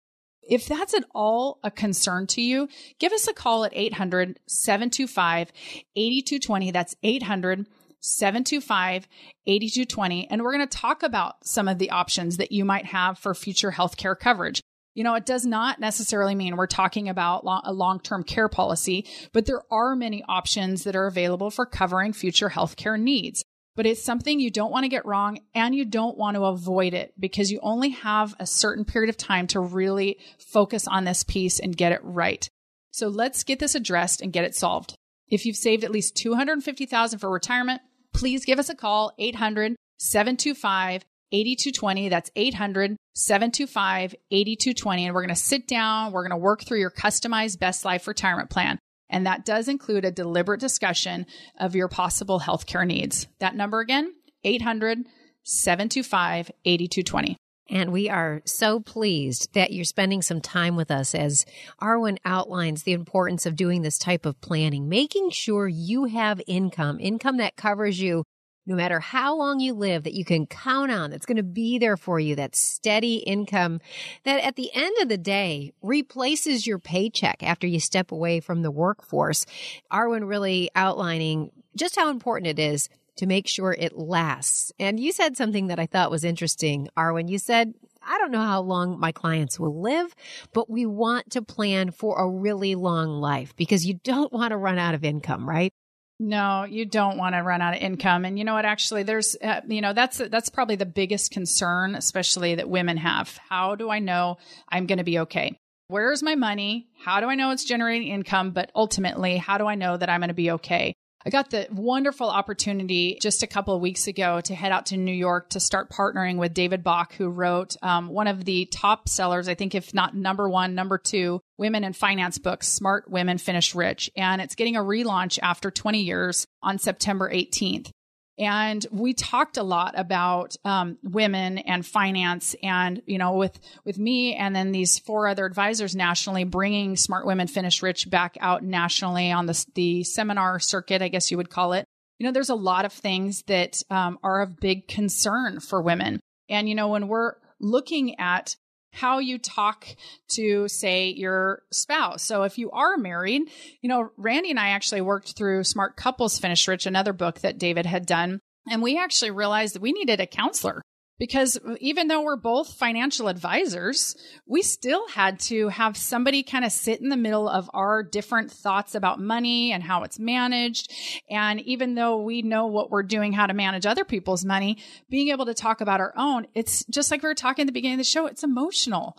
If that's at all a concern to you, give us a call at 800 725 8220. That's 800 725 8220. And we're going to talk about some of the options that you might have for future healthcare coverage. You know, it does not necessarily mean we're talking about a long term care policy, but there are many options that are available for covering future healthcare needs. But it's something you don't want to get wrong and you don't want to avoid it because you only have a certain period of time to really focus on this piece and get it right. So let's get this addressed and get it solved. If you've saved at least 250,000 for retirement, please give us a call 800 725 8220. That's 800 725 8220. And we're going to sit down. We're going to work through your customized best life retirement plan. And that does include a deliberate discussion of your possible healthcare needs. That number again, 800 725 8220. And we are so pleased that you're spending some time with us as Arwen outlines the importance of doing this type of planning, making sure you have income, income that covers you no matter how long you live that you can count on that's going to be there for you that steady income that at the end of the day replaces your paycheck after you step away from the workforce. Arwen really outlining just how important it is to make sure it lasts and you said something that i thought was interesting arwen you said I don't know how long my clients will live, but we want to plan for a really long life because you don't want to run out of income, right? No, you don't want to run out of income. And you know what? Actually, there's, uh, you know, that's that's probably the biggest concern, especially that women have. How do I know I'm going to be okay? Where's my money? How do I know it's generating income? But ultimately, how do I know that I'm going to be okay? I got the wonderful opportunity just a couple of weeks ago to head out to New York to start partnering with David Bach, who wrote um, one of the top sellers, I think, if not number one, number two, women in finance books, Smart Women Finish Rich. And it's getting a relaunch after 20 years on September 18th. And we talked a lot about um, women and finance, and you know, with with me and then these four other advisors nationally, bringing Smart Women Finish Rich back out nationally on the the seminar circuit, I guess you would call it. You know, there's a lot of things that um, are of big concern for women, and you know, when we're looking at how you talk to say your spouse. So if you are married, you know, Randy and I actually worked through Smart Couples Finish Rich, another book that David had done. And we actually realized that we needed a counselor because even though we're both financial advisors, we still had to have somebody kind of sit in the middle of our different thoughts about money and how it's managed. And even though we know what we're doing, how to manage other people's money, being able to talk about our own, it's just like we were talking at the beginning of the show, it's emotional.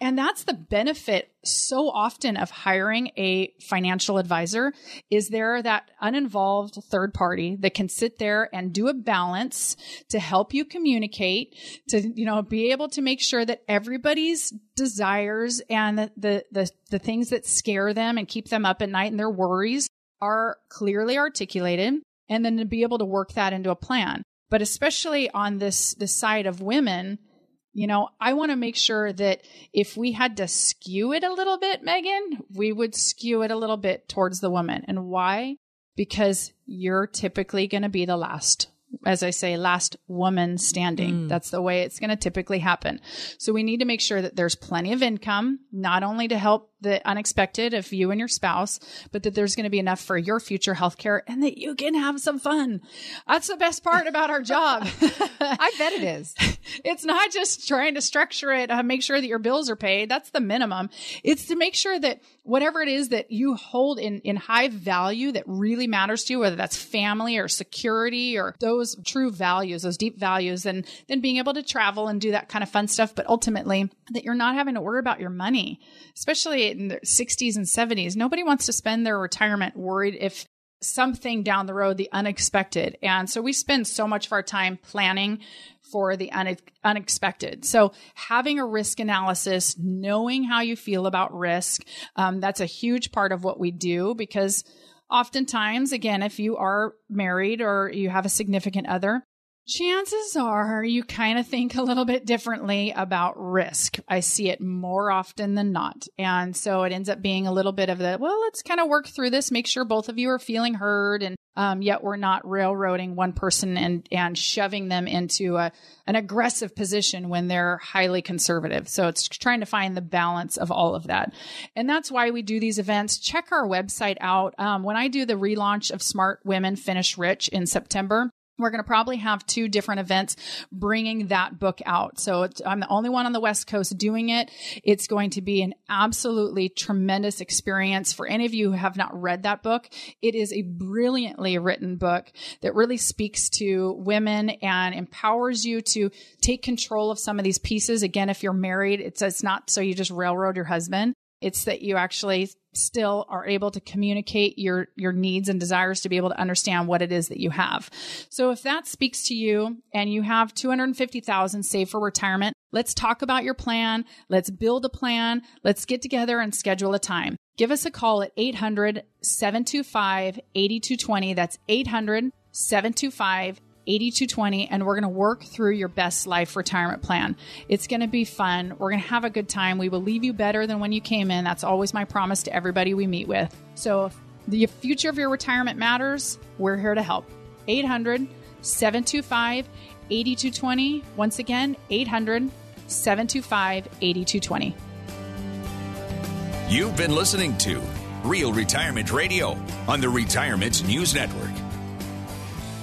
And that's the benefit so often of hiring a financial advisor is there that uninvolved third party that can sit there and do a balance to help you communicate to you know be able to make sure that everybody's desires and the the the, the things that scare them and keep them up at night and their worries are clearly articulated and then to be able to work that into a plan. But especially on this this side of women you know, I want to make sure that if we had to skew it a little bit, Megan, we would skew it a little bit towards the woman. And why? Because you're typically going to be the last as I say, last woman standing. Mm. That's the way it's going to typically happen. So we need to make sure that there's plenty of income, not only to help the unexpected of you and your spouse, but that there's going to be enough for your future health care and that you can have some fun. That's the best part about our job. [LAUGHS] I bet it is. [LAUGHS] It's not just trying to structure it, uh, make sure that your bills are paid. That's the minimum. It's to make sure that whatever it is that you hold in, in high value that really matters to you, whether that's family or security or those true values, those deep values, and then being able to travel and do that kind of fun stuff, but ultimately that you're not having to worry about your money, especially in the 60s and 70s. Nobody wants to spend their retirement worried if something down the road, the unexpected. And so we spend so much of our time planning for the une- unexpected. So having a risk analysis, knowing how you feel about risk, um, that's a huge part of what we do because oftentimes, again, if you are married or you have a significant other, Chances are you kind of think a little bit differently about risk. I see it more often than not. And so it ends up being a little bit of the, well, let's kind of work through this, make sure both of you are feeling heard and um, yet we're not railroading one person and and shoving them into a an aggressive position when they're highly conservative. So it's trying to find the balance of all of that, and that's why we do these events. Check our website out. Um, when I do the relaunch of Smart Women Finish Rich in September, we're going to probably have two different events bringing that book out. So I'm the only one on the West Coast doing it. It's going to be an absolutely tremendous experience for any of you who have not read that book. It is a brilliantly written book that really speaks to women and empowers you to take control of some of these pieces. Again, if you're married, it's, it's not so you just railroad your husband. It's that you actually still are able to communicate your your needs and desires to be able to understand what it is that you have. So if that speaks to you and you have 250,000 saved for retirement, let's talk about your plan, let's build a plan, let's get together and schedule a time. Give us a call at 800-725-8220. That's 800-725 8220 and we're going to work through your best life retirement plan. It's going to be fun. We're going to have a good time. We will leave you better than when you came in. That's always my promise to everybody we meet with. So if the future of your retirement matters, we're here to help. 800 725 8220. Once again, 800 725 8220. You've been listening to Real Retirement Radio on the Retirement News Network.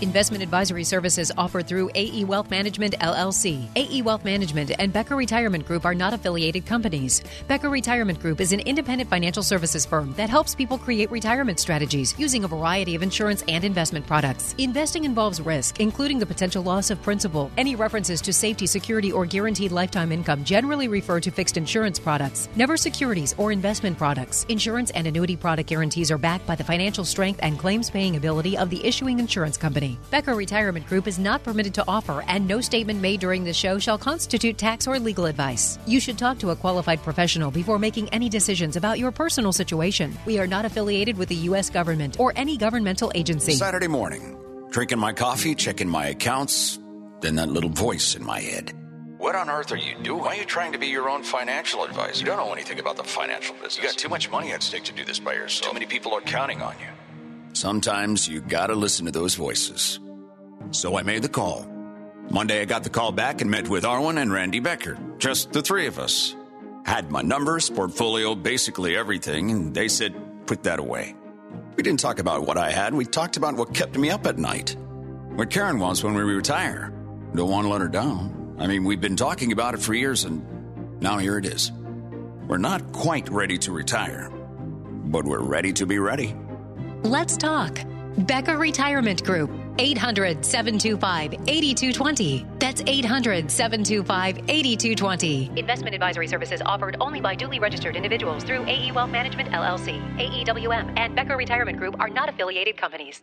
Investment advisory services offered through AE Wealth Management LLC. AE Wealth Management and Becker Retirement Group are not affiliated companies. Becker Retirement Group is an independent financial services firm that helps people create retirement strategies using a variety of insurance and investment products. Investing involves risk, including the potential loss of principal. Any references to safety, security, or guaranteed lifetime income generally refer to fixed insurance products, never securities or investment products. Insurance and annuity product guarantees are backed by the financial strength and claims paying ability of the issuing insurance company. Becker Retirement Group is not permitted to offer, and no statement made during the show shall constitute tax or legal advice. You should talk to a qualified professional before making any decisions about your personal situation. We are not affiliated with the U.S. government or any governmental agency. Saturday morning, drinking my coffee, checking my accounts, then that little voice in my head. What on earth are you doing? Why are you trying to be your own financial advisor? You don't know anything about the financial business. You got too much money at stake to do this by yourself. Too many people are counting on you. Sometimes you gotta listen to those voices. So I made the call. Monday I got the call back and met with Arwen and Randy Becker. Just the three of us. Had my numbers, portfolio, basically everything, and they said, put that away. We didn't talk about what I had, we talked about what kept me up at night. What Karen wants when we retire. Don't want to let her down. I mean, we've been talking about it for years, and now here it is. We're not quite ready to retire, but we're ready to be ready. Let's talk. Becker Retirement Group. 800 725 8220. That's 800 725 8220. Investment advisory services offered only by duly registered individuals through AE Wealth Management LLC, AEWM, and Becker Retirement Group are not affiliated companies.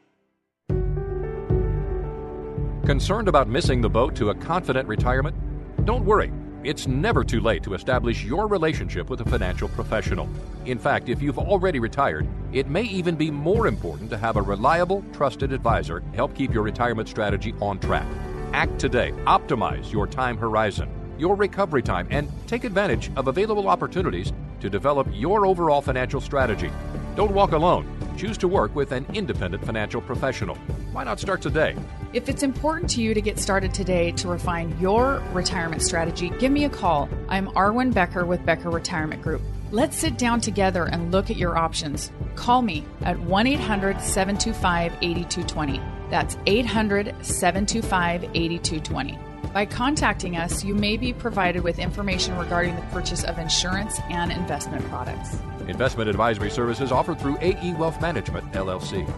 Concerned about missing the boat to a confident retirement? Don't worry. It's never too late to establish your relationship with a financial professional. In fact, if you've already retired, it may even be more important to have a reliable, trusted advisor help keep your retirement strategy on track. Act today. Optimize your time horizon, your recovery time, and take advantage of available opportunities to develop your overall financial strategy. Don't walk alone. Choose to work with an independent financial professional. Why not start today? If it's important to you to get started today to refine your retirement strategy, give me a call. I'm Arwen Becker with Becker Retirement Group. Let's sit down together and look at your options. Call me at 1 800 725 8220. That's 800 725 8220. By contacting us, you may be provided with information regarding the purchase of insurance and investment products. Investment advisory services offered through AE Wealth Management, LLC.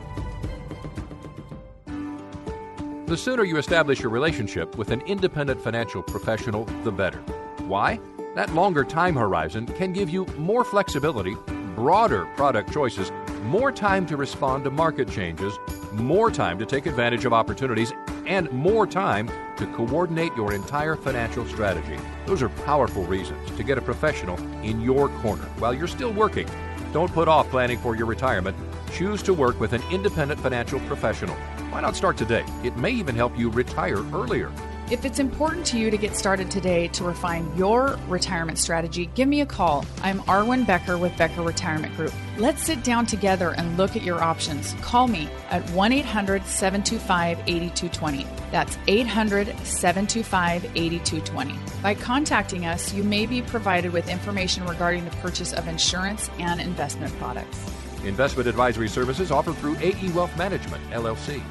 The sooner you establish your relationship with an independent financial professional, the better. Why? That longer time horizon can give you more flexibility, broader product choices, more time to respond to market changes, more time to take advantage of opportunities, and more time to coordinate your entire financial strategy. Those are powerful reasons to get a professional in your corner while you're still working. Don't put off planning for your retirement. Choose to work with an independent financial professional. Why not start today? It may even help you retire earlier. If it's important to you to get started today to refine your retirement strategy, give me a call. I'm Arwen Becker with Becker Retirement Group. Let's sit down together and look at your options. Call me at 1 800 725 8220. That's 800 725 8220. By contacting us, you may be provided with information regarding the purchase of insurance and investment products. Investment advisory services offered through AE Wealth Management, LLC.